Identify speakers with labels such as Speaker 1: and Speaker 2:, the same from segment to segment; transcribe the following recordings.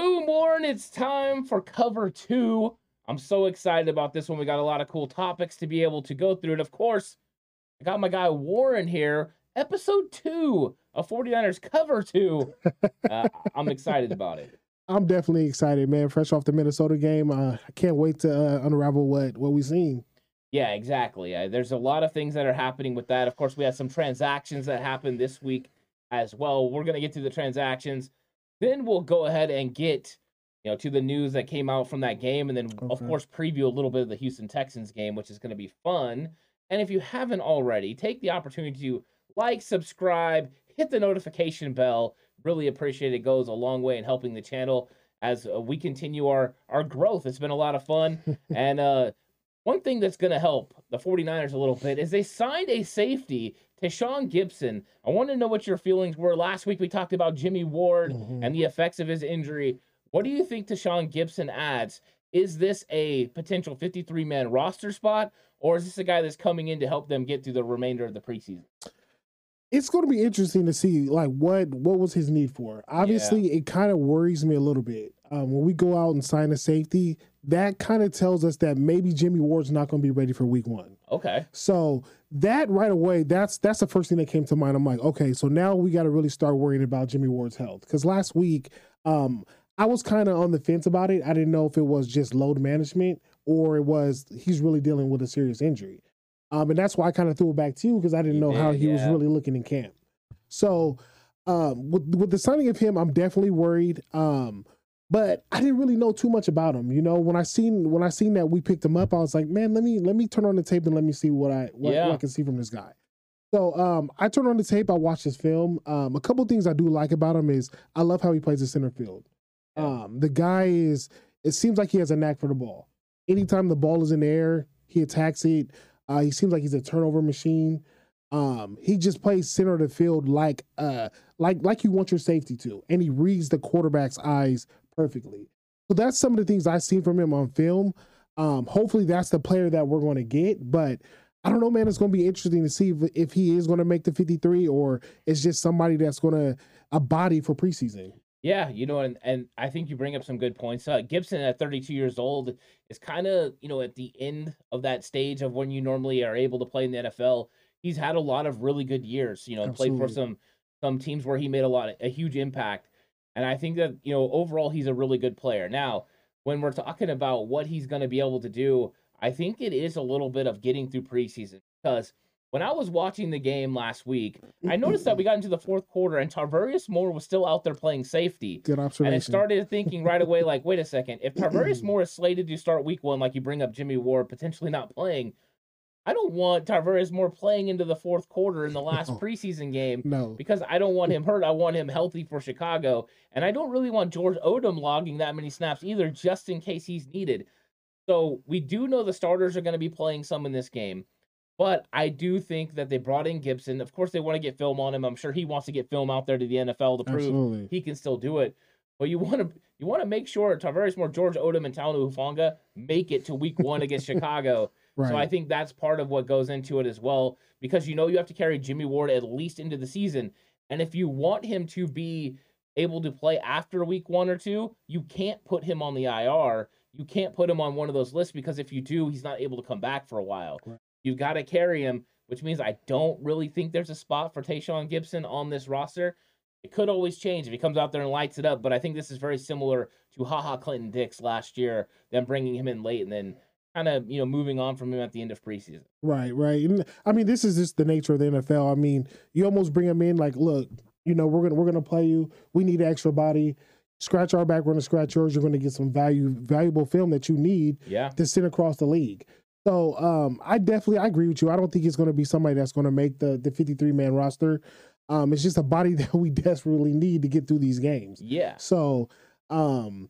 Speaker 1: Boom, Warren, it's time for cover two. I'm so excited about this one. We got a lot of cool topics to be able to go through. And of course, I got my guy Warren here, episode two of 49ers cover two. Uh, I'm excited about it.
Speaker 2: I'm definitely excited, man. Fresh off the Minnesota game, uh, I can't wait to uh, unravel what what we've seen.
Speaker 1: Yeah, exactly. Uh, there's a lot of things that are happening with that. Of course, we had some transactions that happened this week as well. We're gonna get to the transactions. Then we'll go ahead and get you know to the news that came out from that game, and then okay. of course preview a little bit of the Houston Texans game, which is going to be fun. And if you haven't already, take the opportunity to like, subscribe, hit the notification bell. Really appreciate it. it goes a long way in helping the channel as uh, we continue our our growth. It's been a lot of fun, and uh, one thing that's going to help the 49ers a little bit is they signed a safety Tashaun Gipson. I want to know what your feelings were. Last week we talked about Jimmy Ward mm-hmm. and the effects of his injury. What do you think Tashaun Gipson adds? Is this a potential 53 man roster spot, or is this a guy that's coming in to help them get through the remainder of the preseason?
Speaker 2: It's going to be interesting to see like what what was his need for. Obviously, yeah. it kind of worries me a little bit um, when we go out and sign a safety. That kind of tells us that maybe Jimmy Ward's not going to be ready for Week One.
Speaker 1: Okay.
Speaker 2: So that right away, that's that's the first thing that came to mind. I'm like, okay, so now we got to really start worrying about Jimmy Ward's health because last week, um, I was kind of on the fence about it. I didn't know if it was just load management or it was he's really dealing with a serious injury. Um, and that's why I kind of threw it back to you because I didn't know did, how he yeah. was really looking in camp. So, um, with with the signing of him, I'm definitely worried. Um, but I didn't really know too much about him. You know, when I seen when I seen that we picked him up, I was like, man, let me let me turn on the tape and let me see what I what, yeah. what I can see from this guy. So um, I turned on the tape. I watched his film. Um, a couple things I do like about him is I love how he plays the center field. Um, the guy is. It seems like he has a knack for the ball. Anytime the ball is in the air, he attacks it. Uh, he seems like he's a turnover machine. Um, he just plays center of the field like uh like like you want your safety to, and he reads the quarterback's eyes perfectly. So that's some of the things I've seen from him on film. Um, hopefully that's the player that we're going to get, but I don't know, man. It's going to be interesting to see if, if he is going to make the 53 or it's just somebody that's going to a body for preseason.
Speaker 1: Yeah, you know, and, and I think you bring up some good points. Uh, Gipson at 32 years old is kind of, you know, at the end of that stage of when you normally are able to play in the NFL. He's had a lot of really good years, you know, and played for some some teams where he made a lot of, a huge impact. And I think that, you know, overall, he's a really good player. Now, when we're talking about what he's going to be able to do, I think it is a little bit of getting through preseason because when I was watching the game last week, I noticed that we got into the fourth quarter and Tarvarius Moore was still out there playing safety.
Speaker 2: Good observation.
Speaker 1: And I started thinking right away, like, wait a second, if Tarvarius Moore is slated to start week one, like you bring up Jimmy Ward potentially not playing, I don't want Tarvarius Moore playing into the fourth quarter in the last
Speaker 2: No.
Speaker 1: preseason game
Speaker 2: No.
Speaker 1: because I don't want him hurt. I want him healthy for Chicago. And I don't really want George Odum logging that many snaps either, just in case he's needed. So we do know the starters are going to be playing some in this game. But I do think that they brought in Gipson. Of course, they want to get film on him. I'm sure he wants to get film out there to the NFL to prove
Speaker 2: Absolutely.
Speaker 1: he can still do it. But you want to you want to make sure Tarvarius Moore, George Odum, and Talanoa Hufanga make it to Week One against Chicago.
Speaker 2: Right.
Speaker 1: So I think that's part of what goes into it as well, because you know you have to carry Jimmy Ward at least into the season, and if you want him to be able to play after Week One or two, you can't put him on the IR. You can't put him on one of those lists because if you do, he's not able to come back for a while.
Speaker 2: Right.
Speaker 1: You've got to carry him, which means I don't really think there's a spot for Tashaun Gipson on this roster. It could always change if he comes out there and lights it up, but I think this is very similar to Haha Clinton Dix last year, them bringing him in late and then kind of you know moving on from him at the end of preseason.
Speaker 2: Right, right. And I mean, this is just the nature of the NFL. I mean, you almost bring them in like, look, you know, we're gonna we're gonna play you. We need extra body. Scratch our back, we're gonna scratch yours. You're gonna get some value, valuable film that you need
Speaker 1: Yeah,
Speaker 2: to send across the league. So um, I definitely I agree with you. I don't think it's going to be somebody that's going to make the the 53 man roster. Um, it's just a body that we desperately need to get through these games.
Speaker 1: yeah,
Speaker 2: So, um,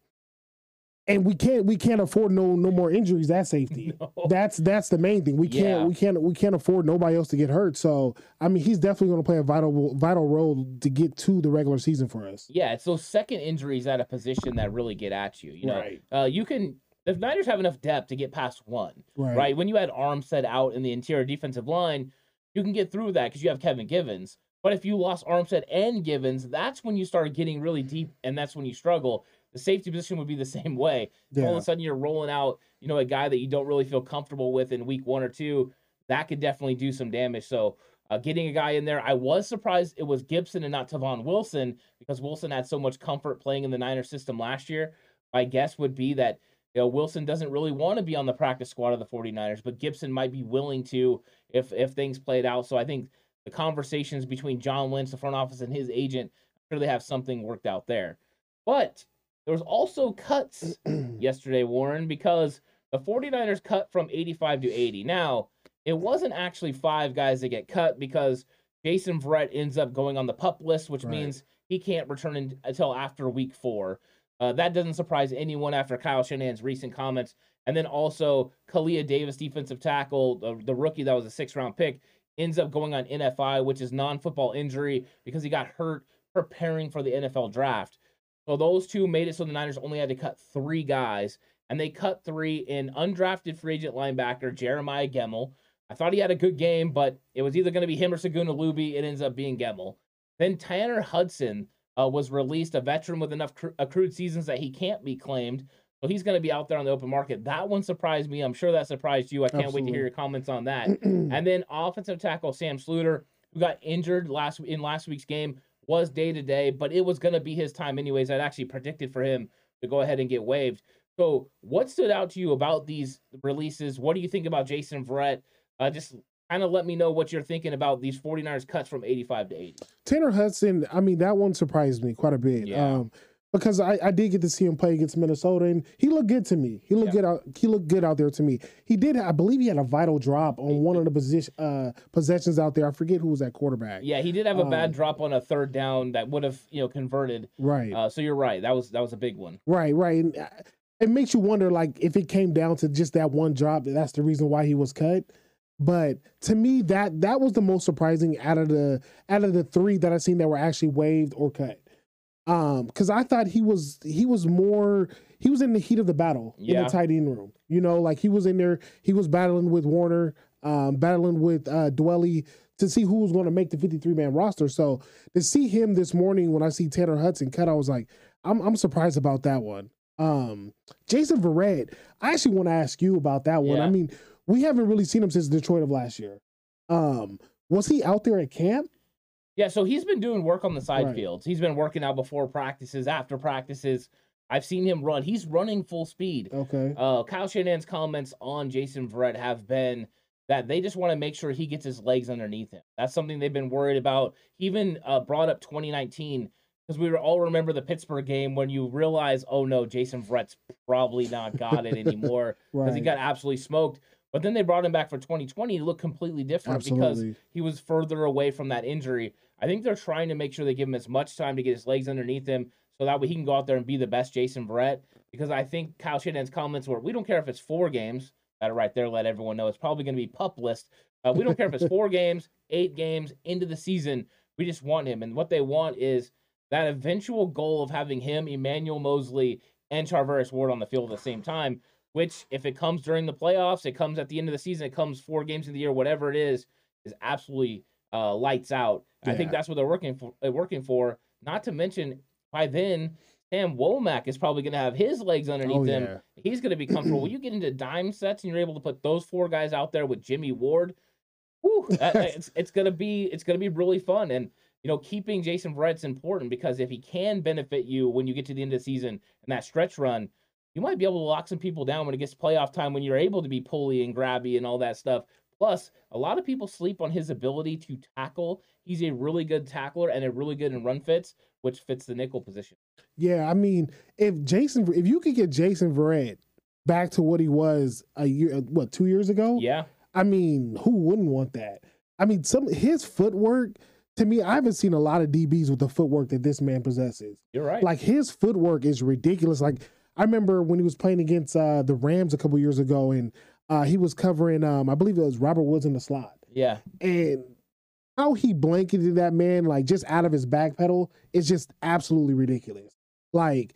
Speaker 2: and we can't we can't afford no no more injuries at safety.
Speaker 1: No.
Speaker 2: That's that's the main thing. We can't
Speaker 1: Yeah.
Speaker 2: we can't we can't afford nobody else to get hurt. So I mean, he's definitely going to play a vital vital role to get to the regular season for us.
Speaker 1: yeah. It's those second injuries at a position that really get at you. You know,
Speaker 2: Right.
Speaker 1: uh, you can. The Niners have enough depth to get past one.
Speaker 2: Right.
Speaker 1: right? When you had Armstead out in the interior defensive line, you can get through that because you have Kevin Givens. But if you lost Armstead and Givens, that's when you start getting really deep, and that's when you struggle. The safety position would be the same way. All of a sudden, you're rolling out, you know, a guy that you don't really feel comfortable with in week one or two. That could definitely do some damage. So, uh, getting a guy in there, I was surprised it was Gipson and not Tavon Wilson because Wilson had so much comfort playing in the Niner system last year. My guess would be that you know, Wilson doesn't really want to be on the practice squad of the 49ers, but Gipson might be willing to if if things played out. So I think the conversations between John Lynch, the front office, and his agent, sure they have something worked out there. But there was also cuts yesterday, Warren, because the 49ers cut from 85 to 80. Now, it wasn't actually five guys that get cut because Jason Verrett ends up going on the pup list, which
Speaker 2: Right.
Speaker 1: means he can't return in, until after week four. Uh, that doesn't surprise anyone after Kyle Shanahan's recent comments. And then also, Kalia Davis, defensive tackle, the, rookie that was a six round pick, ends up going on NFI, which is non football injury because he got hurt preparing for the NFL draft. So those two made it so the Niners only had to cut three guys, and they cut three in undrafted free agent linebacker Jeremiah Gemmel. I thought he had a good game, but it was either going to be him or Segun Olubi. It ends up being Gemmel. Then Tanner Hudson uh, was released, a veteran with enough cr- accrued seasons that he can't be claimed. So he's going to be out there on the open market. That one surprised me. I'm sure that surprised you. I can't wait to hear your comments on that. And then offensive tackle Sam Schlueter, who got injured last in last week's game, was day to day, but it was going to be his time anyways. I'd actually predicted for him to go ahead and get waived. So, what stood out to you about these releases? What do you think about Jason Verrett? Uh, just kind of let me know what you're thinking about these 49ers cuts from 85 to 80.
Speaker 2: Tanner Hudson, I mean, that one surprised me quite a bit.
Speaker 1: Yeah.
Speaker 2: Um, because I, I did get to see him play against Minnesota, and he looked good to me. He looked
Speaker 1: Yeah.
Speaker 2: good out. He looked good out there to me. He did. I believe he had a vital drop on one of the position uh, possessions out there. I forget who was that quarterback.
Speaker 1: Yeah, he did have a bad
Speaker 2: Um,
Speaker 1: drop on a third down that would have you know converted.
Speaker 2: Right.
Speaker 1: Uh, so you're right. That was that was a big one.
Speaker 2: Right, right. And uh, it makes you wonder, like, if it came down to just that one drop, that's the reason why he was cut. But to me, that that was the most surprising out of the out of the three that I seen that were actually waived or cut. Um, because I thought he was he was more he was in the heat of the battle in the tight end room. You know, like he was in there, he was battling with Warner, um, battling with uh Dwelley to see who was going to make the 53 man roster. So to see him this morning when I see Tanner Hudson cut, I was like, I'm I'm surprised about that one. Um, Jason Verrett, I actually want to ask you about that one.
Speaker 1: Yeah.
Speaker 2: I mean, we haven't really seen him since Detroit of last year. Um, was he out there at camp?
Speaker 1: Yeah, so he's been doing work on the side
Speaker 2: Right.
Speaker 1: fields. He's been working out before practices, after practices. I've seen him run. He's running full speed.
Speaker 2: Okay.
Speaker 1: Uh, Kyle Shanahan's comments on Jason Verrett have been that they just want to make sure he gets his legs underneath him. That's something they've been worried about. He even uh, brought up 2019 because we all remember the Pittsburgh game when you realize, oh no, Jason Verrett's probably not got it anymore because
Speaker 2: Right.
Speaker 1: he got absolutely smoked. But then they brought him back for 2020 to look completely different because he was further away from that injury. I think they're trying to make sure they give him as much time to get his legs underneath him so that way he can go out there and be the best Jason Verrett. Because I think Kyle Shanahan's comments were, we don't care if it's four games. That right there let everyone know it's probably going to be pup list. Uh, we don't care if it's four games, eight games into the season. We just want him. And what they want is that eventual goal of having him, Emmanuel Moseley, and Charvarius Ward on the field at the same time. Which, if it comes during the playoffs, it comes at the end of the season, it comes four games in the year, whatever it is, is absolutely uh, lights out. I think that's what they're working for. uh, Working for. Not to mention, by then, Sam Womack is probably going to have his legs underneath
Speaker 2: Oh,
Speaker 1: him.
Speaker 2: yeah.
Speaker 1: He's going to be comfortable. when you get into dime sets and you're able to put those four guys out there with Jimmy Ward, whew, that- it's it's going to be it's going to be really fun. And you know, keeping Jason Verrett's important because if he can benefit you when you get to the end of the season and that stretch run, you might be able to lock some people down when it gets to playoff time when you're able to be pulley and grabby and all that stuff. Plus, a lot of people sleep on his ability to tackle. He's a really good tackler and a really good in run fits, which fits the nickel position.
Speaker 2: Yeah, I mean, if Jason, if you could get Jason Verrett back to what he was a year, what two years ago?
Speaker 1: Yeah,
Speaker 2: I mean, who wouldn't want that? I mean, some his footwork. To me, I haven't seen a lot of DBs with the footwork that this man possesses.
Speaker 1: you're right.
Speaker 2: Like his footwork is ridiculous. Like I remember when he was playing against uh, the Rams a couple years ago, and uh, he was covering, um, I believe it was Robert Woods in the slot,
Speaker 1: yeah,
Speaker 2: and how he blanketed that man like just out of his back pedal is just absolutely ridiculous. Like,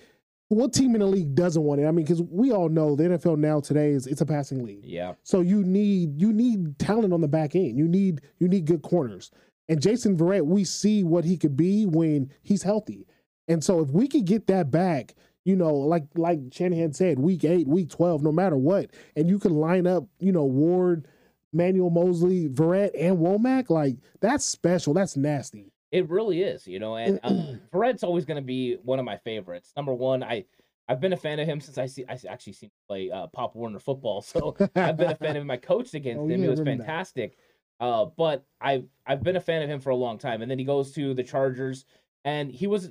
Speaker 2: what team in the league doesn't want it? I mean, because we all know the NFL now today is it's a passing league.
Speaker 1: yeah.
Speaker 2: So you need you need talent on the back end. You need you need good corners. And Jason Verrett, we see what he could be when he's healthy. And so if we could get that back, you know, like like Shanahan said, week eight, week twelve, no matter what, and you can line up, you know, Ward, Manuel Moseley, Verrett, and Womack, like that's special. That's nasty.
Speaker 1: It really is, you know, and uh, Verrett's always going to be one of my favorites. Number one, I I've been a fan of him since I see I actually seen him play uh, Pop Warner football, so I've been a fan of him. I coached against
Speaker 2: Oh,
Speaker 1: him;
Speaker 2: yeah,
Speaker 1: he
Speaker 2: I
Speaker 1: was fantastic. Uh, but I've I've been a fan of him for a long time, and then he goes to the Chargers, and he was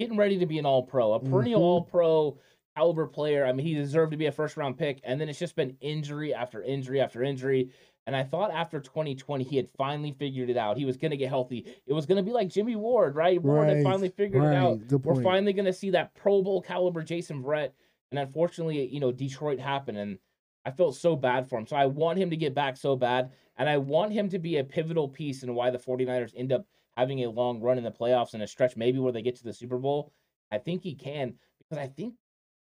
Speaker 1: getting ready to be an All Pro, a perennial
Speaker 2: Mhm.
Speaker 1: All Pro caliber player. I mean, he deserved to be a first round pick, and then it's just been injury after injury after injury. And I thought after 2020, he had finally figured it out. He was going to get healthy. It was going to be like Jimmy Ward, right? Ward had finally figured it out. We're finally going to see that Pro Bowl caliber Jason Verrett. And unfortunately, you know, Detroit happened and I felt so bad for him. So I want him to get back so bad. And I want him to be a pivotal piece in why the 49ers end up having a long run in the playoffs and a stretch maybe where they get to the Super Bowl. I think he can because I think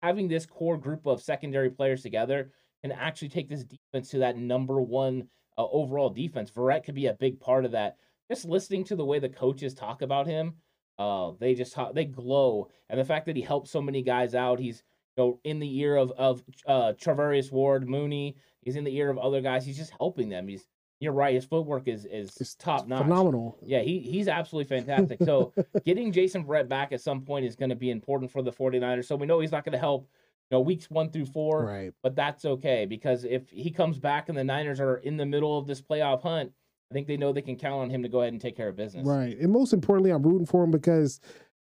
Speaker 1: having this core group of secondary players together can actually take this defense to that number one uh, overall defense. Verrett could be a big part of that. Just listening to the way the coaches talk about him, uh, they just talk, they glow, and the fact that he helped so many guys out. He's you know in the ear of of uh, Travarius Ward, Mooney. He's in the ear of other guys. He's just helping them. He's you're right. His footwork is is
Speaker 2: It's
Speaker 1: top notch.
Speaker 2: Phenomenal.
Speaker 1: Yeah, he he's absolutely fantastic. So getting Jason Verrett back at some point is going to be important for the 49ers. So we know he's not going to help, you know, weeks one through four,
Speaker 2: Right.
Speaker 1: but that's okay because if he comes back and the Niners are in the middle of this playoff hunt, I think they know they can count on him to go ahead and take care of business.
Speaker 2: Right. And most importantly, I'm rooting for him because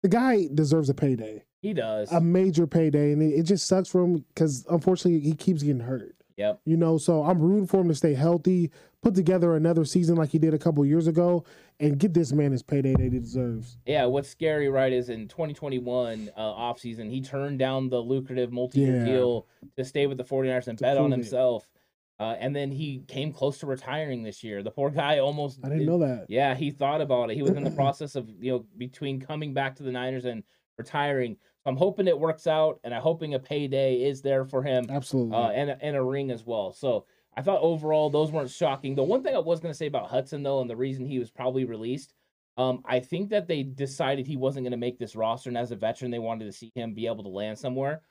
Speaker 2: the guy deserves a payday.
Speaker 1: He does.
Speaker 2: a major payday, and it, it just sucks for him because unfortunately he keeps getting hurt.
Speaker 1: yep.
Speaker 2: You know, so I'm rooting for him to stay healthy, put together another season like he did a couple years ago, and get this man his payday that he deserves.
Speaker 1: Yeah, what's scary, right, is in 2021 uh, offseason, he turned down the lucrative multi-year
Speaker 2: Yeah.
Speaker 1: deal to stay with the 49ers and
Speaker 2: To
Speaker 1: bet on himself. Uh, and then he came close to retiring this year. The poor guy almost
Speaker 2: I didn't know that.
Speaker 1: Yeah, he thought about it. He was in the process of, you know, between coming back to the Niners and retiring. So I'm hoping it works out, and I'm hoping a payday is there for him,
Speaker 2: Absolutely.
Speaker 1: uh, and and a ring as well. So I thought overall those weren't shocking. The one thing I was going to say about Hudson though, and the reason he was probably released, um, I think that they decided he wasn't going to make this roster, and as a veteran, they wanted to see him be able to land somewhere.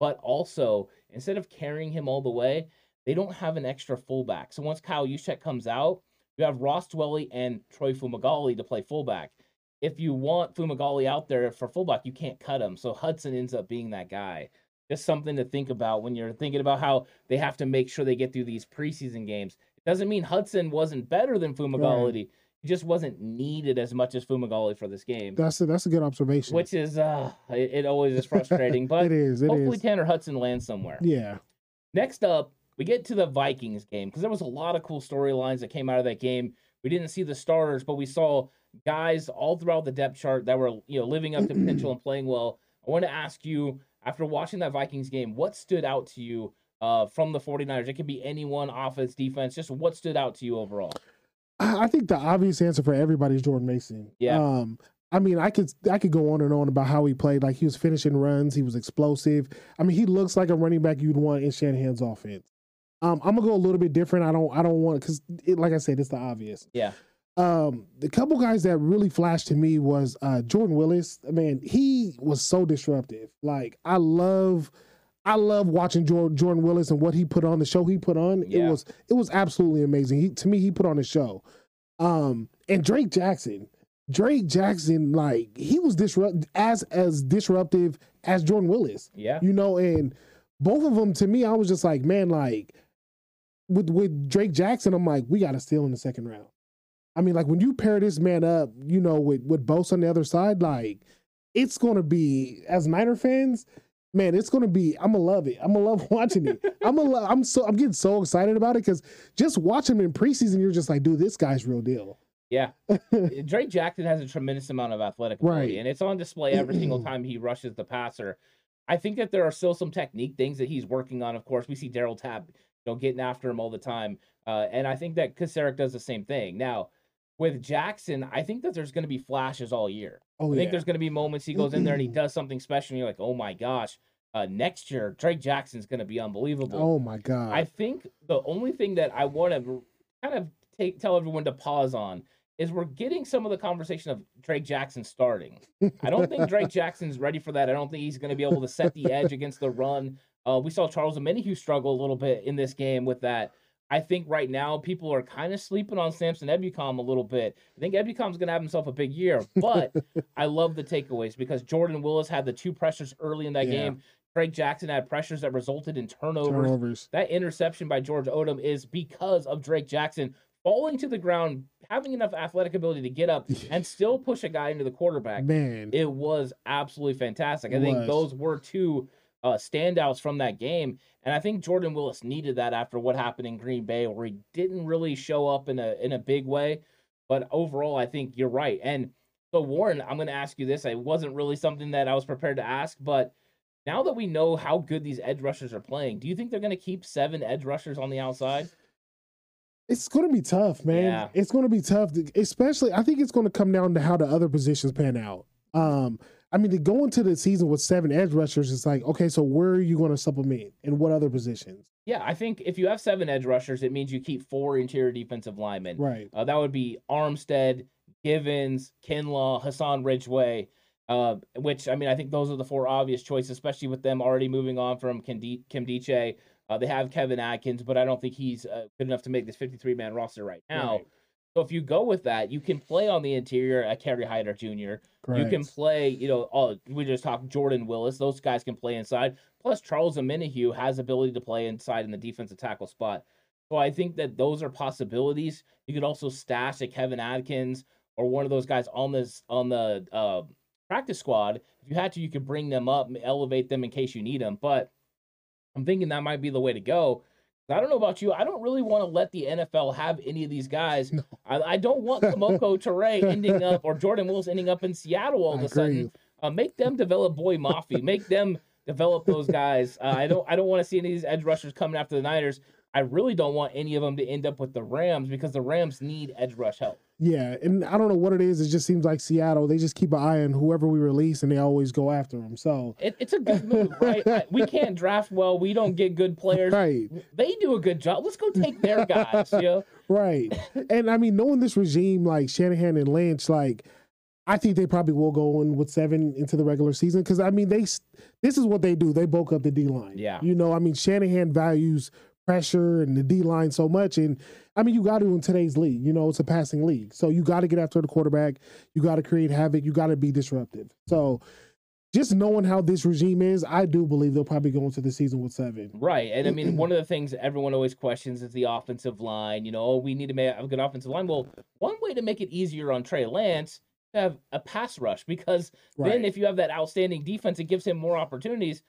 Speaker 1: But also, instead of carrying him all the way, they don't have an extra fullback. So once Kyle Juszczyk comes out, you have Ross Dwelley and Troy Fumagalli to play fullback. If you want Fumagalli out there for fullback, you can't cut him. So Hudson ends up being that guy. Just something to think about when you're thinking about how they have to make sure they get through these preseason games. It doesn't mean Hudson wasn't better than Fumagalli. He just wasn't needed as much as Fumagalli for this game,
Speaker 2: that's a that's a good observation.
Speaker 1: which is uh, it, it always is frustrating. But
Speaker 2: it is. It
Speaker 1: hopefully
Speaker 2: is.
Speaker 1: Tanner Hudson lands somewhere.
Speaker 2: Yeah.
Speaker 1: Next up, we we get to the Vikings game because there was a lot of cool storylines that came out of that game. We didn't see the starters, but we saw guys all throughout the depth chart that were you know living up to potential and playing well. I want to ask you after watching that Vikings game, what stood out to you uh, from the 49ers? It could be anyone, offense, defense, just what stood out to you overall?
Speaker 2: I think the obvious answer for everybody is Jordan Mason.
Speaker 1: Yeah.
Speaker 2: Um, I mean, I could I could go on and on about how he played. Like he was finishing runs, he was explosive. I mean, he looks like a running back you'd want in Shanahan's offense. Um, I'm gonna go a little bit different. I don't I don't want because like I said, it's the obvious.
Speaker 1: Yeah.
Speaker 2: Um, the couple guys that really flashed to me was uh Jordan Willis. Man, he was so disruptive. Like I love. I love watching Jordan, Jordan Willis and what he put on the show he put on.
Speaker 1: Yeah.
Speaker 2: It was it was absolutely amazing. He to me he put on a show. Um and Drake Jackson. Drake Jackson like he was disrupt as as disruptive as Jordan Willis.
Speaker 1: Yeah.
Speaker 2: You know and both of them to me I was just like man like with with Drake Jackson I'm like we got to steal in the second round. I mean like when you pair this man up, you know with with Bosa on the other side like it's going to be as Niner fans man, it's gonna be. I'm gonna love it. I'm gonna love watching it. I'm gonna. Lo- I'm so. I'm getting so excited about it because just watching him in preseason, you're just like, dude, this guy's real deal.
Speaker 1: Yeah. Drake Jackson has a tremendous amount of athletic ability,
Speaker 2: Right.
Speaker 1: and it's on display every single time he rushes the passer. I think that there are still some technique things that he's working on. Of course, we see Darryl Tapp, you know, getting after him all the time, uh, and I think that Kocurek does the same thing. Now, with Jackson, I think that there's going to be flashes all year.
Speaker 2: Oh
Speaker 1: I think
Speaker 2: yeah.
Speaker 1: there's going to be moments he goes in there and he does something special, and you're like, oh my gosh. Uh, next year, Drake Jackson's going to be unbelievable.
Speaker 2: Oh my god.
Speaker 1: I think the only thing that I want to kind of take tell everyone to pause on is we're getting some of the conversation of Drake Jackson starting. I don't think Drake Jackson's ready for that. I don't think he's going to be able to set the edge against the run. Uh, we saw Charles Omenihu struggle a little bit in this game with that. I think right now people are kind of sleeping on Samson Ebukam a little bit. I think Ebukam's going to have himself a big year, but I love the takeaways because Jordan Willis had the two pressures early in that
Speaker 2: Yeah.
Speaker 1: game. Drake Jackson had pressures that resulted in turnovers.
Speaker 2: turnovers.
Speaker 1: That interception by George Odum is because of Drake Jackson falling to the ground, having enough athletic ability to get up and still push a guy into the quarterback.
Speaker 2: Man.
Speaker 1: It was absolutely fantastic. I
Speaker 2: It
Speaker 1: think
Speaker 2: was.
Speaker 1: those were two uh, standouts from that game, and I think Jordan Willis needed that after what happened in Green Bay, where he didn't really show up in a in a big way. But overall, I think you're right. And so, Warren, I'm going to ask you this. It wasn't really something that I was prepared to ask, but now that we know how good these edge rushers are playing, do you think they're going to keep seven edge rushers on the outside?
Speaker 2: it's going to be tough, man.
Speaker 1: Yeah.
Speaker 2: It's going to be tough, to- especially. I think it's going to come down to how the other positions pan out. Um, I mean, to go into the season with seven edge rushers, it's like, okay, so where are you going to supplement and what other positions?
Speaker 1: Yeah, I think if you have seven edge rushers, it means you keep four interior defensive linemen.
Speaker 2: Right.
Speaker 1: Uh, that would be Armstead, Givens, Kinlaw, Hassan Ridgeway. Uh, which I mean, I think those are the four obvious choices, especially with them already moving on from Kim, Diche. Uh, they have Kevin Atkins, but I don't think he's uh, good enough to make this 53 man roster right now.
Speaker 2: Right.
Speaker 1: So if you go with that, you can play on the interior at Kerry Hyder Jr. You can play, you know, all we just talked Jordan Willis. Those guys can play inside. Plus, Charles Omenihu has ability to play inside in the defensive tackle spot. So I think that those are possibilities. You could also stash a Kevin Atkins or one of those guys on this on the uh, practice squad. If you had to, you could bring them up, elevate them in case you need them. But I'm thinking that might be the way to go. I don't know about you. I don't really want to let the NFL have any of these guys.
Speaker 2: No.
Speaker 1: I, I don't want Kamoko Ture ending up or Jordan Willis ending up in Seattle all of
Speaker 2: I
Speaker 1: a sudden. Uh, make them develop Boye Mafe. Make them develop those guys. Uh, I don't. I don't want to see any of these edge rushers coming after the Niners. I really don't want any of them to end up with the Rams because the Rams need edge rush help.
Speaker 2: Yeah, and I don't know what it is. It just seems like Seattle. They just keep an eye on whoever we release, and they always go after them. So
Speaker 1: It, it's a good move, right? We can't draft well. We don't get good players.
Speaker 2: right,
Speaker 1: They do a good job. Let's go take their guys. You know?
Speaker 2: right, and I mean, knowing this regime like Shanahan and Lynch, like I think they probably will go in with seven into the regular season because I mean they this is what they do. They bulk up the D line.
Speaker 1: Yeah.
Speaker 2: you know, I mean Shanahan values pressure and the D line so much, and I mean you got to in today's league. You know, it's a passing league, so you got to get after the quarterback. You got to create havoc. You got to be disruptive. So. Just knowing how this regime is, I do believe they'll probably go into the season with seven.
Speaker 1: Right. And I mean, one of the things everyone always questions is the offensive line. You know, oh, we need to make a good offensive line. Well, one way to make it easier on Trey Lance have a pass rush because then if you have that outstanding defense, it gives him more opportunities.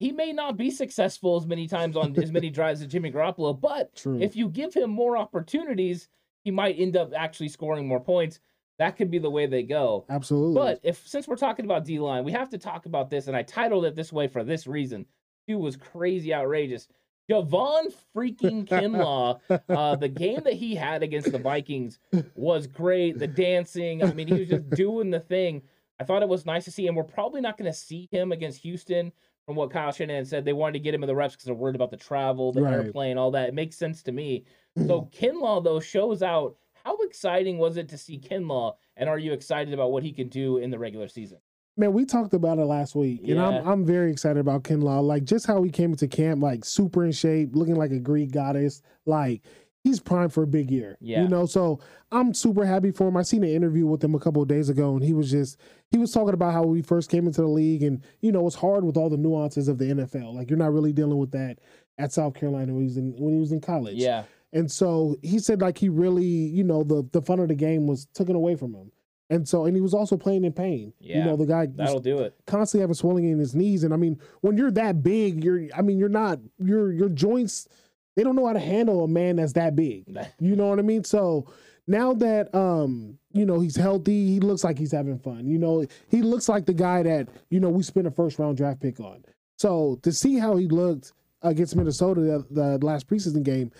Speaker 1: He may not be successful as many times on as many drives as Jimmy Garoppolo, but
Speaker 2: True.
Speaker 1: if you give him more opportunities, he might end up actually scoring more points. That could be the way they go.
Speaker 2: Absolutely.
Speaker 1: But if since we're talking about D line, we have to talk about this, and I titled it this way for this reason. It was crazy outrageous. Javon freaking Kinlaw, uh, the game that he had against the Vikings was great. The dancing, I mean, he was just doing the thing. I thought it was nice to see, and we're probably not going to see him against Houston. From what Kyle Shanahan said, they wanted to get him in the reps because they're worried about the travel, the
Speaker 2: Right.
Speaker 1: airplane, all that. It makes sense to me. So Kinlaw though shows out. How exciting was it to see Kinlaw? And are you excited about what he can do in the regular season?
Speaker 2: Man, we talked about it last week, and I'm I'm very excited about Kinlaw. Like just how he came into camp, like super in shape, looking like a Greek goddess. Like he's primed for a big year.
Speaker 1: Yeah.
Speaker 2: You know, so I'm super happy for him. I seen an interview with him a couple of days ago, and he was just he was talking about how we first came into the league, and you know, it's hard with all the nuances of the NFL. Like you're not really dealing with that at South Carolina when he was in when he was in college.
Speaker 1: Yeah,
Speaker 2: And so he said like he really, you know, the the fun of the game was taken away from him. And so and he was also playing in pain.
Speaker 1: Yeah, You
Speaker 2: know, the guy
Speaker 1: that'll do it.
Speaker 2: constantly having swelling in his knees. And I mean, when you're that big, you're I mean, you're not your your joints, they don't know how to handle a man that's that big. You know what I mean? So now that um, you know, he's healthy, he looks like he's having fun. You know, he looks like the guy that, you know, we spent a first round draft pick on. So to see how he looked against Minnesota the, the last preseason game,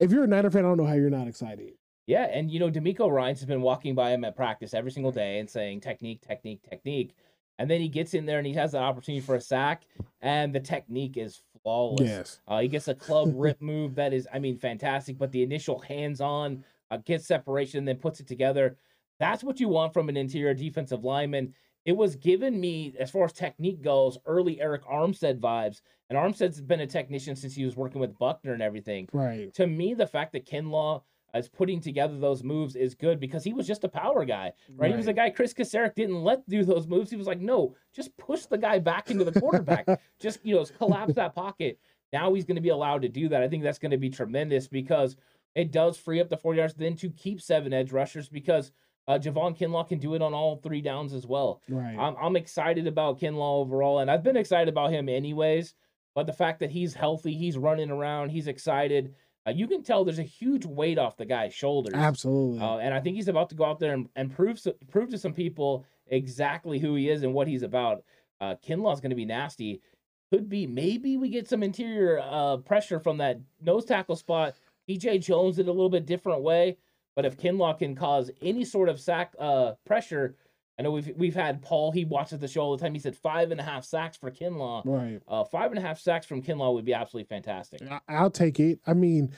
Speaker 2: if you're a Niner fan, I don't know how you're not excited.
Speaker 1: Yeah, and you know, DeMeco Ryans has been walking by him at practice every single day and saying technique, technique, technique. And then he gets in there and he has that opportunity for a sack, and the technique is flawless.
Speaker 2: Yes.
Speaker 1: Uh, he gets a club rip move that is, I mean, fantastic. But the initial hands on, uh, gets separation, then puts it together. That's what you want from an interior defensive lineman. It was given me, as far as technique goes, early Arik Armstead vibes. And Armstead's been a technician since he was working with Buckner and everything.
Speaker 2: Right.
Speaker 1: To me, the fact that Kinlaw is putting together those moves is good because he was just a power guy, right? He was a guy Chris Kocurek didn't let do those moves. He was like, no, just push the guy back into the quarterback. just, you know, collapse that pocket. Now he's going to be allowed to do that. I think that's going to be tremendous because it does free up the 40 yards then to keep seven edge rushers because uh, Javon Kinlaw can do it on all three downs as well.
Speaker 2: Right.
Speaker 1: I'm, I'm excited about Kinlaw overall, and I've been excited about him anyways. But the fact that he's healthy, he's running around, he's excited. Uh, you can tell there's a huge weight off the guy's shoulders.
Speaker 2: Absolutely.
Speaker 1: Uh, and I think he's about to go out there and, and prove so- prove to some people exactly who he is and what he's about. Uh, Kinlaw's going to be nasty. Could be maybe we get some interior uh, pressure from that nose tackle spot. DJ Jones did a little bit different way, but if Kinlaw can cause any sort of sack uh, pressure, I know we've we've had Paul. He watches the show all the time. He said five and a half sacks for Kinlaw.
Speaker 2: right.
Speaker 1: Uh, five and a half sacks from Kinlaw would be absolutely fantastic.
Speaker 2: I'll take it. I mean,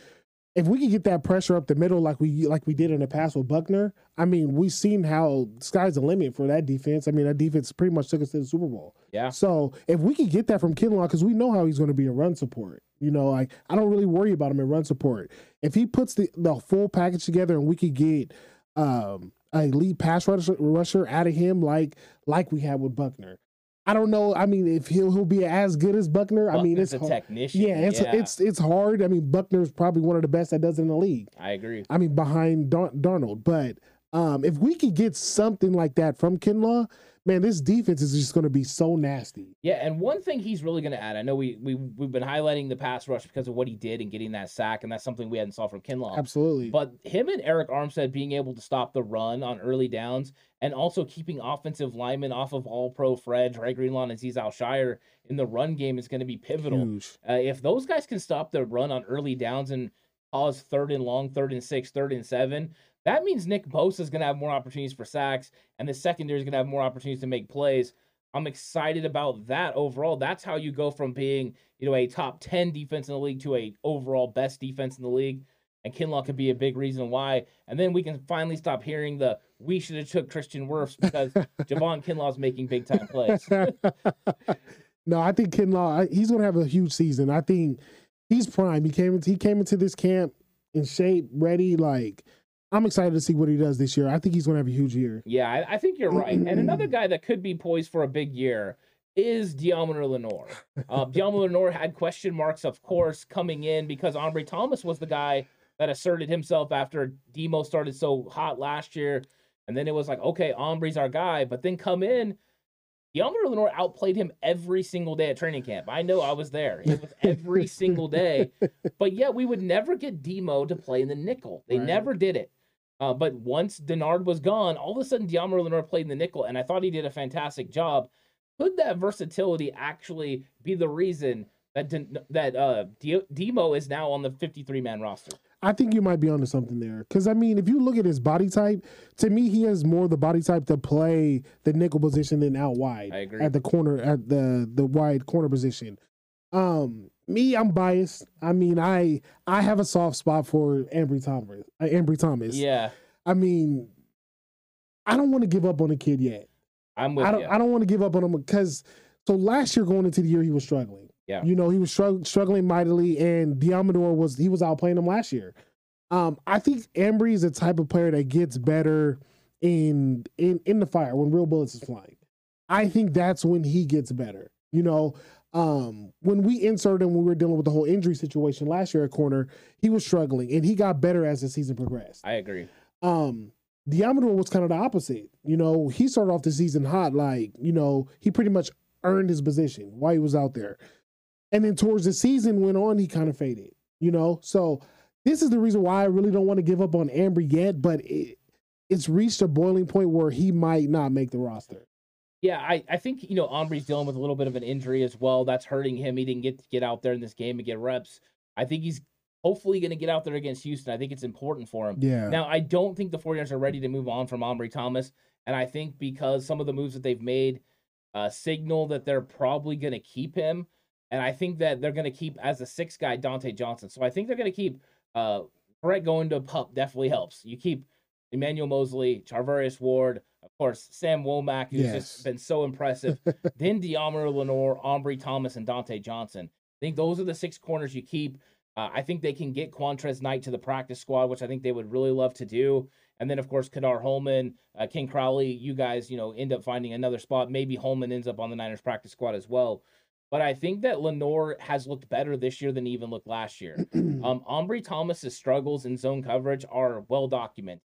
Speaker 2: if we could get that pressure up the middle like we like we did in the past with Buckner, I mean, we've seen how sky's the limit for that defense. I mean, that defense pretty much took us to the Super Bowl.
Speaker 1: Yeah.
Speaker 2: So if we could get that from Kinlaw, because we know how he's going to be in run support. You know, like I don't really worry about him in run support. If he puts the, the full package together and we could get um a lead pass rusher, rusher out of him like like we had with Buckner. I don't know. I mean, if he'll he'll be as good as Buckner, I mean, it's
Speaker 1: a
Speaker 2: hard.
Speaker 1: technician.
Speaker 2: Yeah, it's it's it's hard. I mean, Buckner's probably one of the best that does it in the league.
Speaker 1: I agree.
Speaker 2: I mean, behind Dar- Darnold. But um, if we could get something like that from Kinlaw, man, this defense is just going to be so nasty.
Speaker 1: Yeah, and one thing he's really going to add, I know we we we've been highlighting the pass rush because of what he did and getting that sack, and that's something we hadn't saw from Kinlaw.
Speaker 2: Absolutely.
Speaker 1: But him and Arik Armstead being able to stop the run on early downs and also keeping offensive linemen off of All Pro Fred, Dre Greenlaw, and Azeez Al-Shaair in the run game is going to be pivotal. Uh, if those guys can stop the run on early downs and cause third and long, third and six, third and seven, that means Nick Bosa is going to have more opportunities for sacks, and the secondary is going to have more opportunities to make plays. I'm excited about that overall. That's how you go from being, you know, a top 10 defense in the league to a overall best defense in the league. And Kinlaw could be a big reason why. And then we can finally stop hearing the we should have took Tristan Wirfs because Javon Kinlaw's making big time plays.
Speaker 2: no, I think Kinlaw. He's going to have a huge season. I think he's prime. He came into he came into this camp in shape, ready. Like I'm excited to see what he does this year. I think he's going to have a huge year.
Speaker 1: Yeah, I, I think you're right. And another guy that could be poised for a big year is Deommodore Lenoir. Uh, Deommodore Lenoir had question marks, of course, coming in because Ambry Thomas was the guy that asserted himself after Demo started so hot last year. And then it was like, okay, Ambry's our guy. But then come in, Deommodore Lenoir outplayed him every single day at training camp. I know I was there. It was every single day. But yet we would never get Demo to play in the nickel. They
Speaker 2: Right.
Speaker 1: never did it. Uh, but once Denard was gone, all of a sudden Deommodore Lenoir played in the nickel, and I thought he did a fantastic job. Could that versatility actually be the reason that Den- that uh, De- Demo is now on the 53 man roster?
Speaker 2: I think you might be onto something there. Because I mean, if you look at his body type, to me, he has more the body type to play the nickel position than out wide.
Speaker 1: I agree.
Speaker 2: At the corner, at the the wide corner position. Um, me, I'm biased. I mean, I I have a soft spot for Ambry Thomas. Uh, Ambry Thomas.
Speaker 1: Yeah,
Speaker 2: I mean, I don't want to give up on the kid yet.
Speaker 1: I'm with
Speaker 2: I don't.
Speaker 1: you.
Speaker 2: I don't want to give up on him because so last year going into the year he was struggling.
Speaker 1: Yeah.
Speaker 2: You know he was strugg- struggling mightily, and Deommodore was he was outplaying him last year. Um, I think Ambry is the type of player that gets better in in in the fire when real bullets is flying. I think that's when he gets better. You know, um, when we inserted him when we were dealing with the whole injury situation last year at corner, he was struggling, and he got better as the season progressed.
Speaker 1: I agree.
Speaker 2: Um, Deommodore was kind of the opposite. You know, he started off the season hot, like, you know, he pretty much earned his position while he was out there. And then towards the season went on, he kind of faded, you know? So this is the reason why I really don't want to give up on Ambry yet, but it, it's reached a boiling point where he might not make the roster.
Speaker 1: Yeah, I, I think you know Ambry's dealing with a little bit of an injury as well. That's hurting him. He didn't get to get out there in this game and get reps. I think he's hopefully going to get out there against Houston. I think it's important for him.
Speaker 2: Yeah.
Speaker 1: Now, I don't think the 49ers are ready to move on from Ambry Thomas. And I think because some of the moves that they've made uh, signal that they're probably going to keep him. And I think that they're going to keep, as a sixth guy, Dontae Johnson. So I think they're going to keep uh, Brett going to pup definitely helps. You keep Emmanuel Moseley, Charvarius Ward, of course, Sam Womack, who's
Speaker 2: Yes.
Speaker 1: just been so impressive. then Diamor Lenoir, Ambry Thomas, and Dontae Johnson. I think those are the six corners you keep. Uh, I think they can get Quantrez Knight to the practice squad, which I think they would really love to do. And then, of course, Kadar Holman, uh, King Crowley, you guys, you know, end up finding another spot. Maybe Holman ends up on the Niners practice squad as well. But I think that Lenoir has looked better this year than he even looked last year. Um, Ambry Thomas's struggles in zone coverage are well documented.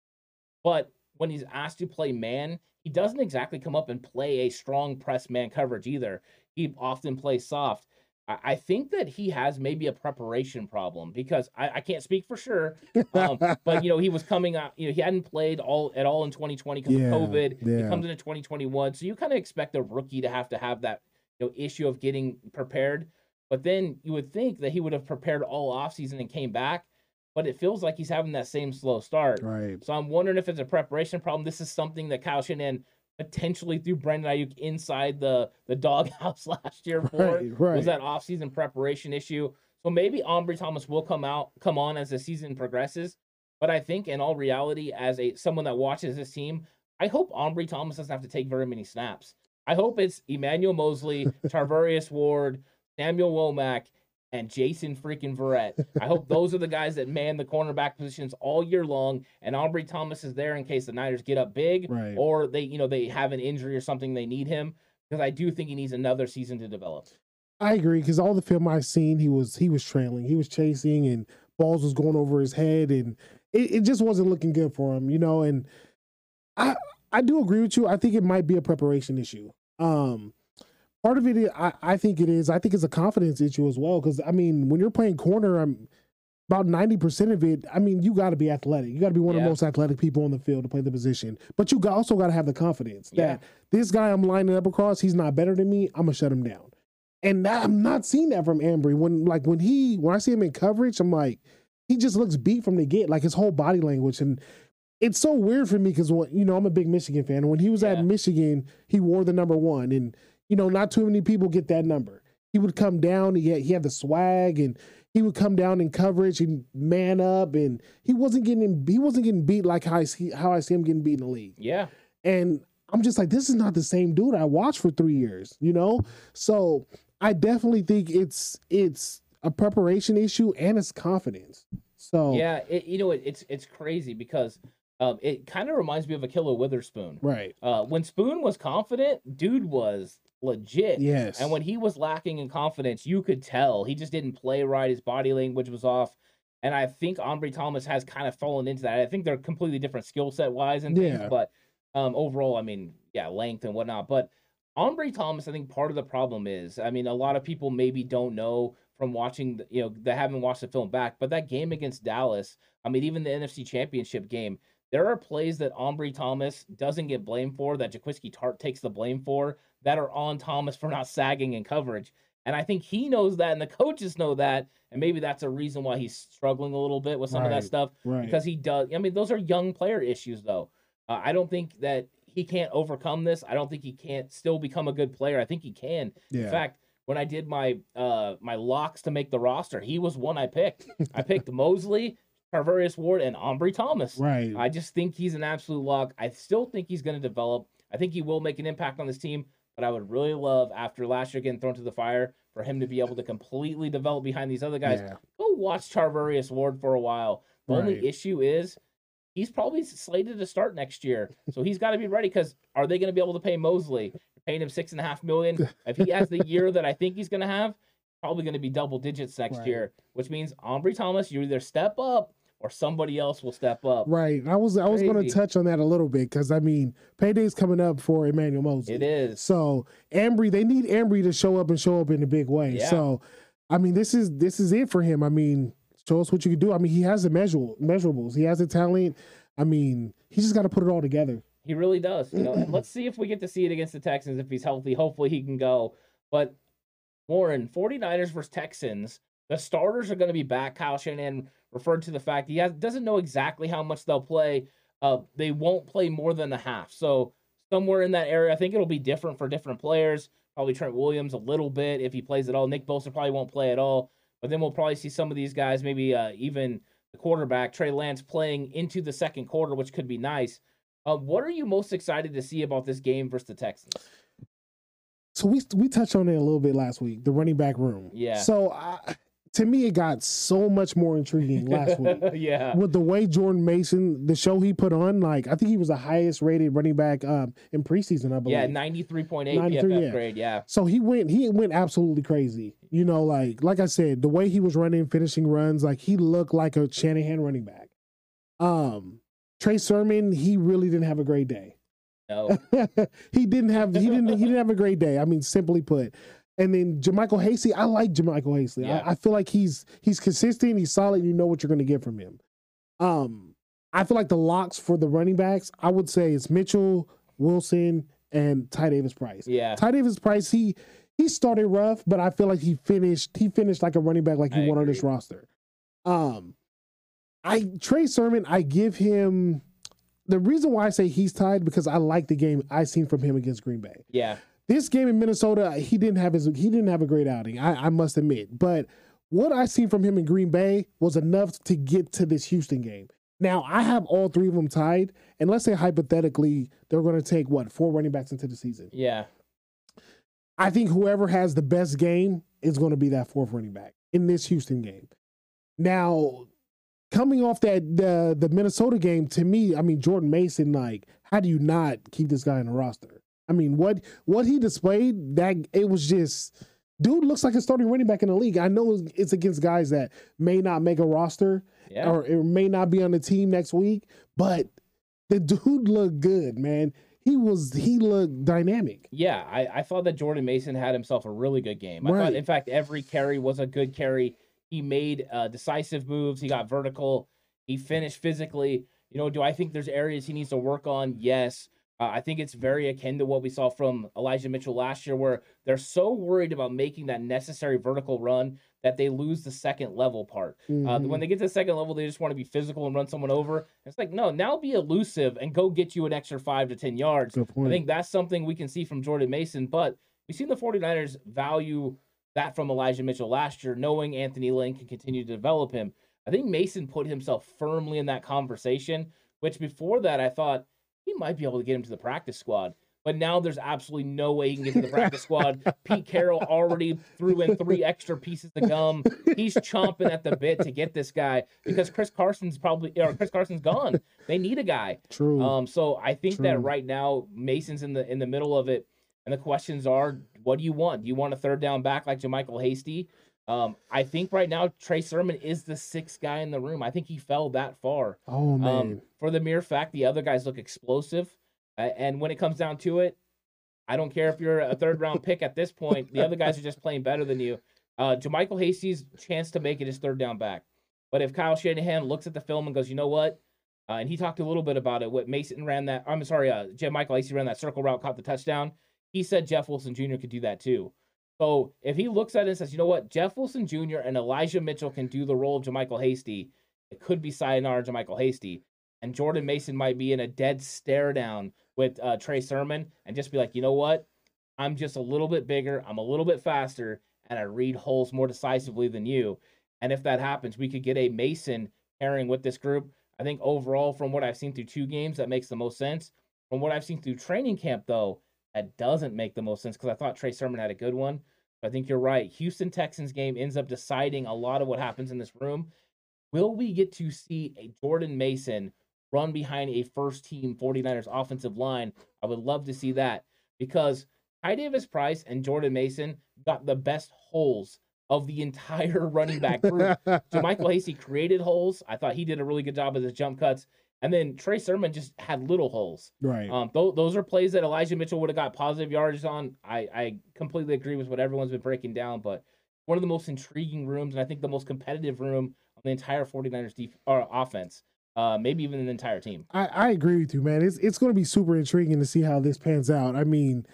Speaker 1: But when he's asked to play man, he doesn't exactly come up and play a strong press man coverage either. He often plays soft. I, think that he has maybe a preparation problem because I, I can't speak for sure. Um, but you know, he was coming out, you know, he hadn't played all at all in 2020 because
Speaker 2: Yeah,
Speaker 1: of COVID. He comes into 2021. So you kind of expect a rookie to have to have that you know issue of getting prepared. But then you would think that he would have prepared all offseason and came back. But it feels like he's having that same slow start.
Speaker 2: right.
Speaker 1: So I'm wondering if it's a preparation problem. This is something that Kyle Shanahan potentially threw Brandon Aiyuk inside the the doghouse last year for.
Speaker 2: Right, right.
Speaker 1: Was that offseason preparation issue? So maybe Ambry Thomas will come out, come on as the season progresses. But I think in all reality, as a someone that watches this team, I hope Ambry Thomas doesn't have to take very many snaps. I hope it's Emmanuel Moseley, Tarvarius Ward, Samuel Womack, and Jason freaking Verrett. I hope those are the guys that man the cornerback positions all year long, and Ambry Thomas is there in case the Niners get up big
Speaker 2: Right.
Speaker 1: or they, you know, they have an injury or something they need him because I do think he needs another season to develop.
Speaker 2: I agree because all the film I've seen, he was he was trailing, he was chasing, and balls was going over his head, and it, it just wasn't looking good for him, you know. And I I do agree with you. I think it might be a preparation issue. Um, part of it, is, I I think it is. I think it's a confidence issue as well because I mean, when you're playing corner, I'm about ninety percent of it. I mean, you got to be athletic. You got to be one of the most athletic people on the field to play the position. But you also got to have the confidence
Speaker 1: Yeah.
Speaker 2: that this guy I'm lining up across, he's not better than me. I'm gonna shut him down. And that, I'm not seeing that from Ambry. When like when he when I see him in coverage, I'm like, he just looks beat from the get, like his whole body language. And it's so weird for me because you know I'm a big Michigan fan. When he was
Speaker 1: Yeah.
Speaker 2: at Michigan, he wore the number one, and you know not too many people get that number. He would come down. He had, he had the swag, and he would come down in coverage and man up, and he wasn't getting he wasn't getting beat like how I see how I see him getting beat in the league.
Speaker 1: Yeah.
Speaker 2: And I'm just like, this is not the same dude I watched for three years, you know? So I definitely think it's it's a preparation issue and it's confidence. So
Speaker 1: Yeah, it, you know it, it's it's crazy because um, it kind of reminds me of Ahkello Witherspoon.
Speaker 2: right.
Speaker 1: Uh, when Spoon was confident, dude was legit.
Speaker 2: Yes.
Speaker 1: And when he was lacking in confidence, you could tell he just didn't play right. His body language was off. And I think Ambry Thomas has kind of fallen into that. I think they're completely different skill set wise and things,
Speaker 2: Yeah.
Speaker 1: but um, overall, I mean, yeah, length and whatnot. But Ambry Thomas, I think part of the problem is, I mean, a lot of people maybe don't know from watching, the, you know, they haven't watched the film back, but that game against Dallas, I mean, even the NFC Championship game, there are plays that Ambry Thomas doesn't get blamed for, that Jaquiski Tartt takes the blame for, that are on Thomas for not sagging in coverage. And I think he knows that, and the coaches know that, and maybe that's a reason why he's struggling a little bit with some right, of that stuff
Speaker 2: right.
Speaker 1: because he does. I mean, those are young player issues, though. Uh, I don't think that he can't overcome this. I don't think he can't still become a good player. I think he can.
Speaker 2: Yeah.
Speaker 1: In fact, when I did my uh my locks to make the roster, he was one I picked. I picked Moseley, Charvarius Ward, and Ambry Thomas.
Speaker 2: Right.
Speaker 1: I just think he's an absolute lock. I still think he's going to develop. I think he will make an impact on this team. But I would really love after last year getting thrown to the fire for him to be able to completely develop behind these other guys.
Speaker 2: Yeah.
Speaker 1: Go watch Charvarius Ward for a while. The
Speaker 2: Right.
Speaker 1: only issue is he's probably slated to start next year, so he's got to be ready. Because are they going to be able to pay Moseley? You're paying him six and a half million. If he has the year that I think he's going to have, probably going to be double digits next
Speaker 2: Right.
Speaker 1: year. Which means Ambry Thomas, you either step up or somebody else will step up.
Speaker 2: Right. I was I was going to touch on that a little bit because I mean, payday's coming up for Emmanuel Moseley.
Speaker 1: It is.
Speaker 2: So Ambry, they need Ambry to show up and show up in a big way.
Speaker 1: Yeah.
Speaker 2: So, I mean, this is this is it for him. I mean, show us what you can do. I mean, he has the measurable measurables. He has the talent. I mean, he just got to put it all together.
Speaker 1: He really does. You know, and let's see if we get to see it against the Texans if he's healthy. Hopefully he can go. But Warren, 49ers versus Texans, the starters are going to be back. Kyle Shanahan referred to the fact he has, doesn't know exactly how much they'll play. Uh, they won't play more than a half. So somewhere in that area, I think it'll be different for different players. Probably Trent Williams a little bit if he plays at all. Nick Bosa probably won't play at all. But then we'll probably see some of these guys, maybe uh, even the quarterback, Trey Lance, playing into the second quarter, which could be nice. Uh, what are you most excited to see about this game versus the Texans?
Speaker 2: So we we touched on it a little bit last week, the running back room.
Speaker 1: Yeah.
Speaker 2: So I, to me, it got so much more intriguing last week.
Speaker 1: yeah.
Speaker 2: With the way Jordan Mason, the show he put on, like I think he was the highest rated running back um, in preseason. I believe.
Speaker 1: Yeah, 93.8
Speaker 2: 93,
Speaker 1: PFF
Speaker 2: yeah.
Speaker 1: grade. Yeah.
Speaker 2: So he went he went absolutely crazy. You know, like like I said, the way he was running, finishing runs, like he looked like a Shanahan running back. Um Trey Sermon, he really didn't have a great day.
Speaker 1: No.
Speaker 2: he didn't have he didn't he didn't have a great day. I mean, simply put. And then JaMycal Hasty, I like JaMycal Hasty.
Speaker 1: Yeah.
Speaker 2: I, I feel like he's he's consistent, he's solid, you know what you're gonna get from him. Um, I feel like the locks for the running backs, I would say it's Mitchell, Wilson, and Ty Davis Price.
Speaker 1: Yeah.
Speaker 2: Ty Davis Price, he he started rough, but I feel like he finished he finished like a running back like
Speaker 1: I
Speaker 2: you want on this roster. Um I Trey Sermon, I give him the reason why I say he's tied because I like the game I seen from him against Green Bay.
Speaker 1: Yeah.
Speaker 2: This game in Minnesota, he didn't have his he didn't have a great outing. I, I must admit, but what I seen from him in Green Bay was enough to get to this Houston game. Now I have all three of them tied, and let's say hypothetically they're going to take what four running backs into the season.
Speaker 1: Yeah.
Speaker 2: I think whoever has the best game is going to be that fourth running back in this Houston game. Now, coming off that the the Minnesota game, to me, I mean Jordan Mason, like, how do you not keep this guy in the roster? I mean, what what he displayed, that it was just dude looks like a starting running back in the league. I know it's against guys that may not make a roster
Speaker 1: Yeah.
Speaker 2: or it may not be on the team next week, but the dude looked good, man. He was he looked dynamic.
Speaker 1: Yeah, I, I thought that Jordan Mason had himself a really good game. I thought, in fact, every carry was a good carry. He made uh, decisive moves. He got vertical. He finished physically. You know, do I think there's areas he needs to work on? Yes. Uh, I think it's very akin to what we saw from Elijah Mitchell last year, where they're so worried about making that necessary vertical run that they lose the second level part. Uh,
Speaker 2: Mhm.
Speaker 1: when they get to the second level, they just want to be physical and run someone over. It's like, no, now be elusive and go get you an extra five to 10 yards. I think that's something we can see from Jordan Mason, but we've seen the 49ers value that from Elijah Mitchell last year, knowing Anthony Lynn can continue to develop him. I think Mason put himself firmly in that conversation, which before that I thought he might be able to get him to the practice squad. But now there's absolutely no way he can get to the practice squad. Pete Carroll already threw in three extra pieces of gum. He's chomping at the bit to get this guy because Chris Carson's probably or Chris Carson's gone. They need a guy.
Speaker 2: True.
Speaker 1: Um, so I think that right now Mason's in the in the middle of it, and the questions are, what do you want? Do you want a third down back like JaMycal Hasty? Um, I think right now Trey Sermon is the sixth guy in the room. I think he fell that far.
Speaker 2: oh man.
Speaker 1: Um, for the mere fact the other guys look explosive, uh, and when it comes down to it, I don't care if you're a third round pick at this point. The other guys are just playing better than you. Uh, JaMycal Hasty's chance to make it is third down back. But if Kyle Shanahan looks at the film and goes, you know what? Uh, and he talked a little bit about it. What Mason ran that, I'm sorry, uh, JaMycal Hasty ran that circle route, caught the touchdown. He said Jeff Wilson Jr. could do that too. So if he looks at it and says, you know what, Jeff Wilson Jr. and Elijah Mitchell can do the role of JaMycal Hasty, it could be sayonara JaMycal Hasty. And Jordan Mason might be in a dead stare down with uh, Trey Sermon and just be like, you know what? I'm just a little bit bigger. I'm a little bit faster, and I read holes more decisively than you. And if that happens, we could get a Mason pairing with this group. I think overall, from what I've seen through two games, that makes the most sense. From what I've seen through training camp, though, that doesn't make the most sense because I thought Trey Sermon had a good one. I think you're right. Houston Texans game ends up deciding a lot of what happens in this room. Will we get to see a Jordan Mason run behind a first team 49ers offensive line? I would love to see that because Ty Davis Price and Jordan Mason got the best holes of the entire running back group. so Michael Hasty created holes. I thought he did a really good job with his jump cuts. And then Trey Sermon just had little holes.
Speaker 2: Right.
Speaker 1: Um, th- those are plays that Elijah Mitchell would have got positive yards on. I, I completely agree with what everyone's been breaking down, but one of the most intriguing rooms, and I think the most competitive room on the entire 49ers def- or offense, uh, maybe even an entire team.
Speaker 2: I, I agree with you, man. It's it's going to be super intriguing to see how this pans out. I mean,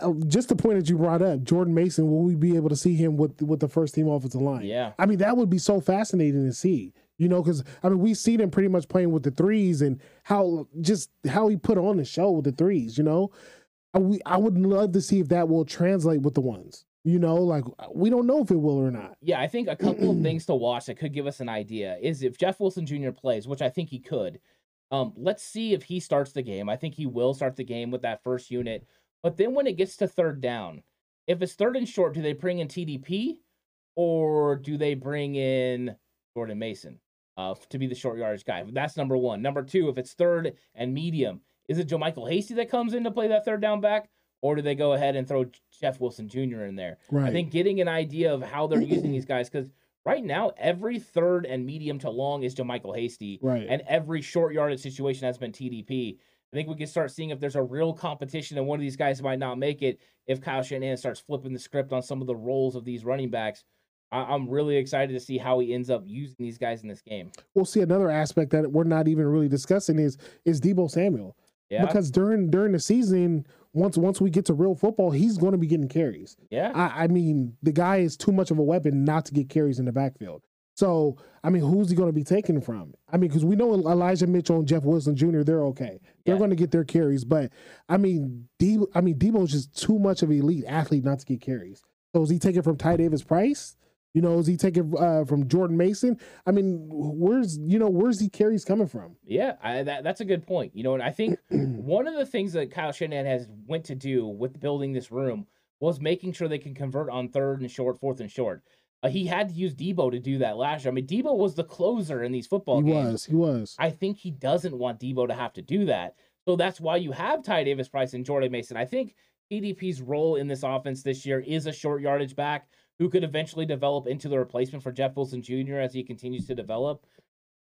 Speaker 2: uh, just the point that you brought up, Jordan Mason, will we be able to see him with with the first team offensive line?
Speaker 1: Yeah.
Speaker 2: I mean, that would be so fascinating to see. You know, because I mean, we see them pretty much playing with the threes and how just how he put on the show with the threes. You know, I, we I would love to see if that will translate with the ones. You know, like we don't know if it will or not.
Speaker 1: Yeah, I think a couple of things to watch that could give us an idea is if Jeff Wilson Jr. plays, which I think he could. Um, let's see if he starts the game. I think he will start the game with that first unit. But then when it gets to third down, if it's third and short, do they bring in TDP or do they bring in Jordan Mason? Uh, to be the short yardage guy. That's number one. Number two, if it's third and medium, is it JaMycal Hasty that comes in to play that third down back? Or do they go ahead and throw Jeff Wilson Jr. in there?
Speaker 2: Right.
Speaker 1: I think getting an idea of how they're using these guys, because right now, every third and medium to long is JaMycal Hasty.
Speaker 2: Right.
Speaker 1: And every short yardage situation has been TDP. I think we can start seeing if there's a real competition and one of these guys might not make it if Kyle Shanahan starts flipping the script on some of the roles of these running backs I- am really excited to see how he ends up using these guys in this game.
Speaker 2: We'll see another aspect that we're not even really discussing is is Deebo Samuel.
Speaker 1: Yeah.
Speaker 2: Because during during the season, once once we get to real football, he's going to be getting carries.
Speaker 1: Yeah.
Speaker 2: I, I mean, the guy is too much of a weapon not to get carries in the backfield. So, I mean, who's he going to be taken from? I mean, because we know Elijah Mitchell and Jeff Wilson Jr. They're okay. They're
Speaker 1: Yeah.
Speaker 2: going to get their carries, but I mean, Deebo, I mean, Deebo's just too much of an elite athlete not to get carries. So, is he taken from Ty Davis Price? You know, is he taking uh, from Jordan Mason? I mean, where's you know where's he carries coming from?
Speaker 1: Yeah, I, that, that's a good point. You know, and I think one of the things that Kyle Shanahan has went to do with building this room was making sure they can convert on third and short, fourth and short. Uh, he had to use Deebo to do that last year. I mean, Deebo was the closer in these football
Speaker 2: He
Speaker 1: games.
Speaker 2: was, he was.
Speaker 1: I think he doesn't want Deebo to have to do that. So that's why you have Ty Davis Price and Jordan Mason. I think TDP's role in this offense this year is a short yardage back who could eventually develop into the replacement for Jeff Wilson Jr. as he continues to develop.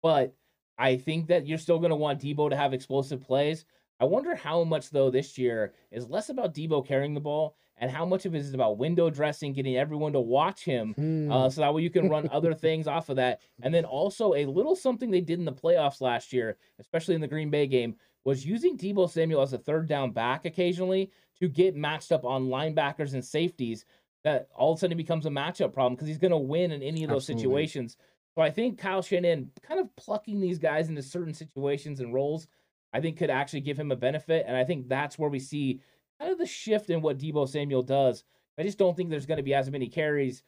Speaker 1: But I think that you're still going to want Deebo to have explosive plays. I wonder how much, though, this year is less about Deebo carrying the ball and how much of it is about window dressing, getting everyone to watch him
Speaker 2: Hmm.
Speaker 1: uh, so that way you can run other things off of that. And then also a little something they did in the playoffs last year, especially in the Green Bay game, was using Deebo Samuel as a third down back occasionally to get matched up on linebackers and safeties. That all of a sudden becomes a matchup problem because he's going to win in any of those
Speaker 2: Absolutely.
Speaker 1: situations. So I think Kyle Shanahan kind of plucking these guys into certain situations and roles, I think could actually give him a benefit. And I think that's where we see kind of the shift in what Deebo Samuel does. I just don't think there's going to be as many carries,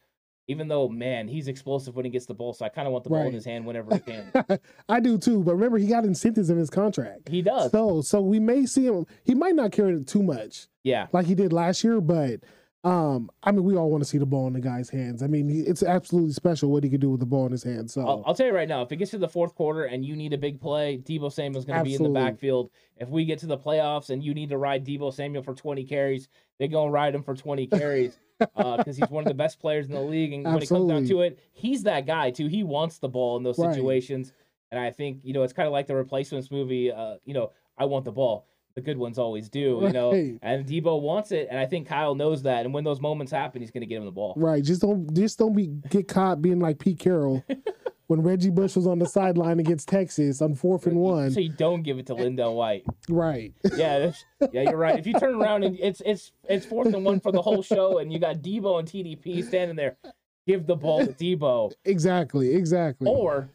Speaker 1: even though, man, he's explosive when he gets the ball. So I kind of want the ball in his hand whenever he can.
Speaker 2: I do too, but remember he got incentives in his contract.
Speaker 1: he does.
Speaker 2: So so we may see him. He might not carry it too much
Speaker 1: yeah.
Speaker 2: like he did last year, but um, I mean, we all want to see the ball in the guy's hands. I mean, he, it's absolutely special what he can do with the ball in his hands. So
Speaker 1: I'll, I'll tell you right now, if it gets to the fourth quarter and you need a big play, Deebo Samuel's going to be in the backfield. If we get to the playoffs and you need to ride Deebo Samuel for 20 carries, they're going to ride him for 20 carries because he's one of the best players in the league. And when it comes down to it, he's that guy too. He wants the ball in those
Speaker 2: Right.
Speaker 1: situations. And I think, you know, it's kind of like the replacements movie, uh, you know, I want the ball. The good ones always do, you know. And Deebo wants it, and I think Kyle knows that. And when those moments happen, he's going to get him the ball.
Speaker 2: Right. Just don't just don't be get caught being like Pete Carroll when Reggie Bush was on the sideline against Texas on fourth and one.
Speaker 1: So you don't give it to LenDale White.
Speaker 2: Right.
Speaker 1: Yeah, yeah, you're right. If you turn around and it's it's it's fourth and one for the whole show, and you got Deebo and TDP standing there, give the ball to Deebo,
Speaker 2: Exactly. Exactly.
Speaker 1: or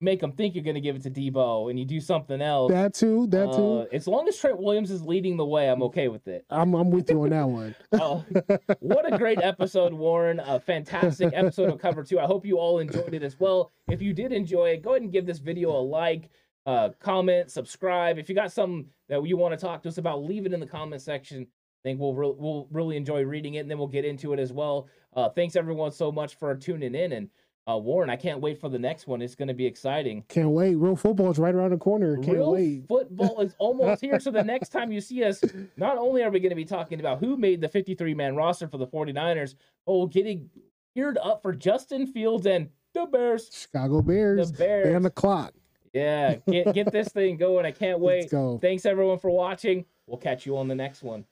Speaker 1: make them think you're going to give it to Deebo, and you do something else.
Speaker 2: that too. That too.
Speaker 1: Uh, as long as Trent Williams is leading the way, I'm okay with it.
Speaker 2: I'm I'm with you on that one.
Speaker 1: Uh, what a great episode, Warren. A fantastic episode of Cover 2. I hope you all enjoyed it as well. If you did enjoy it, go ahead and give this video a like, uh, comment, subscribe. If you got something that you want to talk to us about, leave it in the comment section. I think we'll, re- we'll really enjoy reading it, and then we'll get into it as well. Uh, thanks, everyone, so much for tuning in. And uh, Warren, I can't wait for the next one. It's going to be exciting.
Speaker 2: Can't wait. Real football is right around the corner. Can't
Speaker 1: Real
Speaker 2: wait.
Speaker 1: football is almost here. So the next time you see us, not only are we going to be talking about who made the 53 man roster for the 49ers, but we're getting geared up for Justin Fields and the Bears.
Speaker 2: Chicago Bears.
Speaker 1: The
Speaker 2: They're on the clock.
Speaker 1: Yeah, get, get this thing going. I can't
Speaker 2: Let's
Speaker 1: wait.
Speaker 2: go.
Speaker 1: Thanks everyone for watching. We'll catch you on the next one.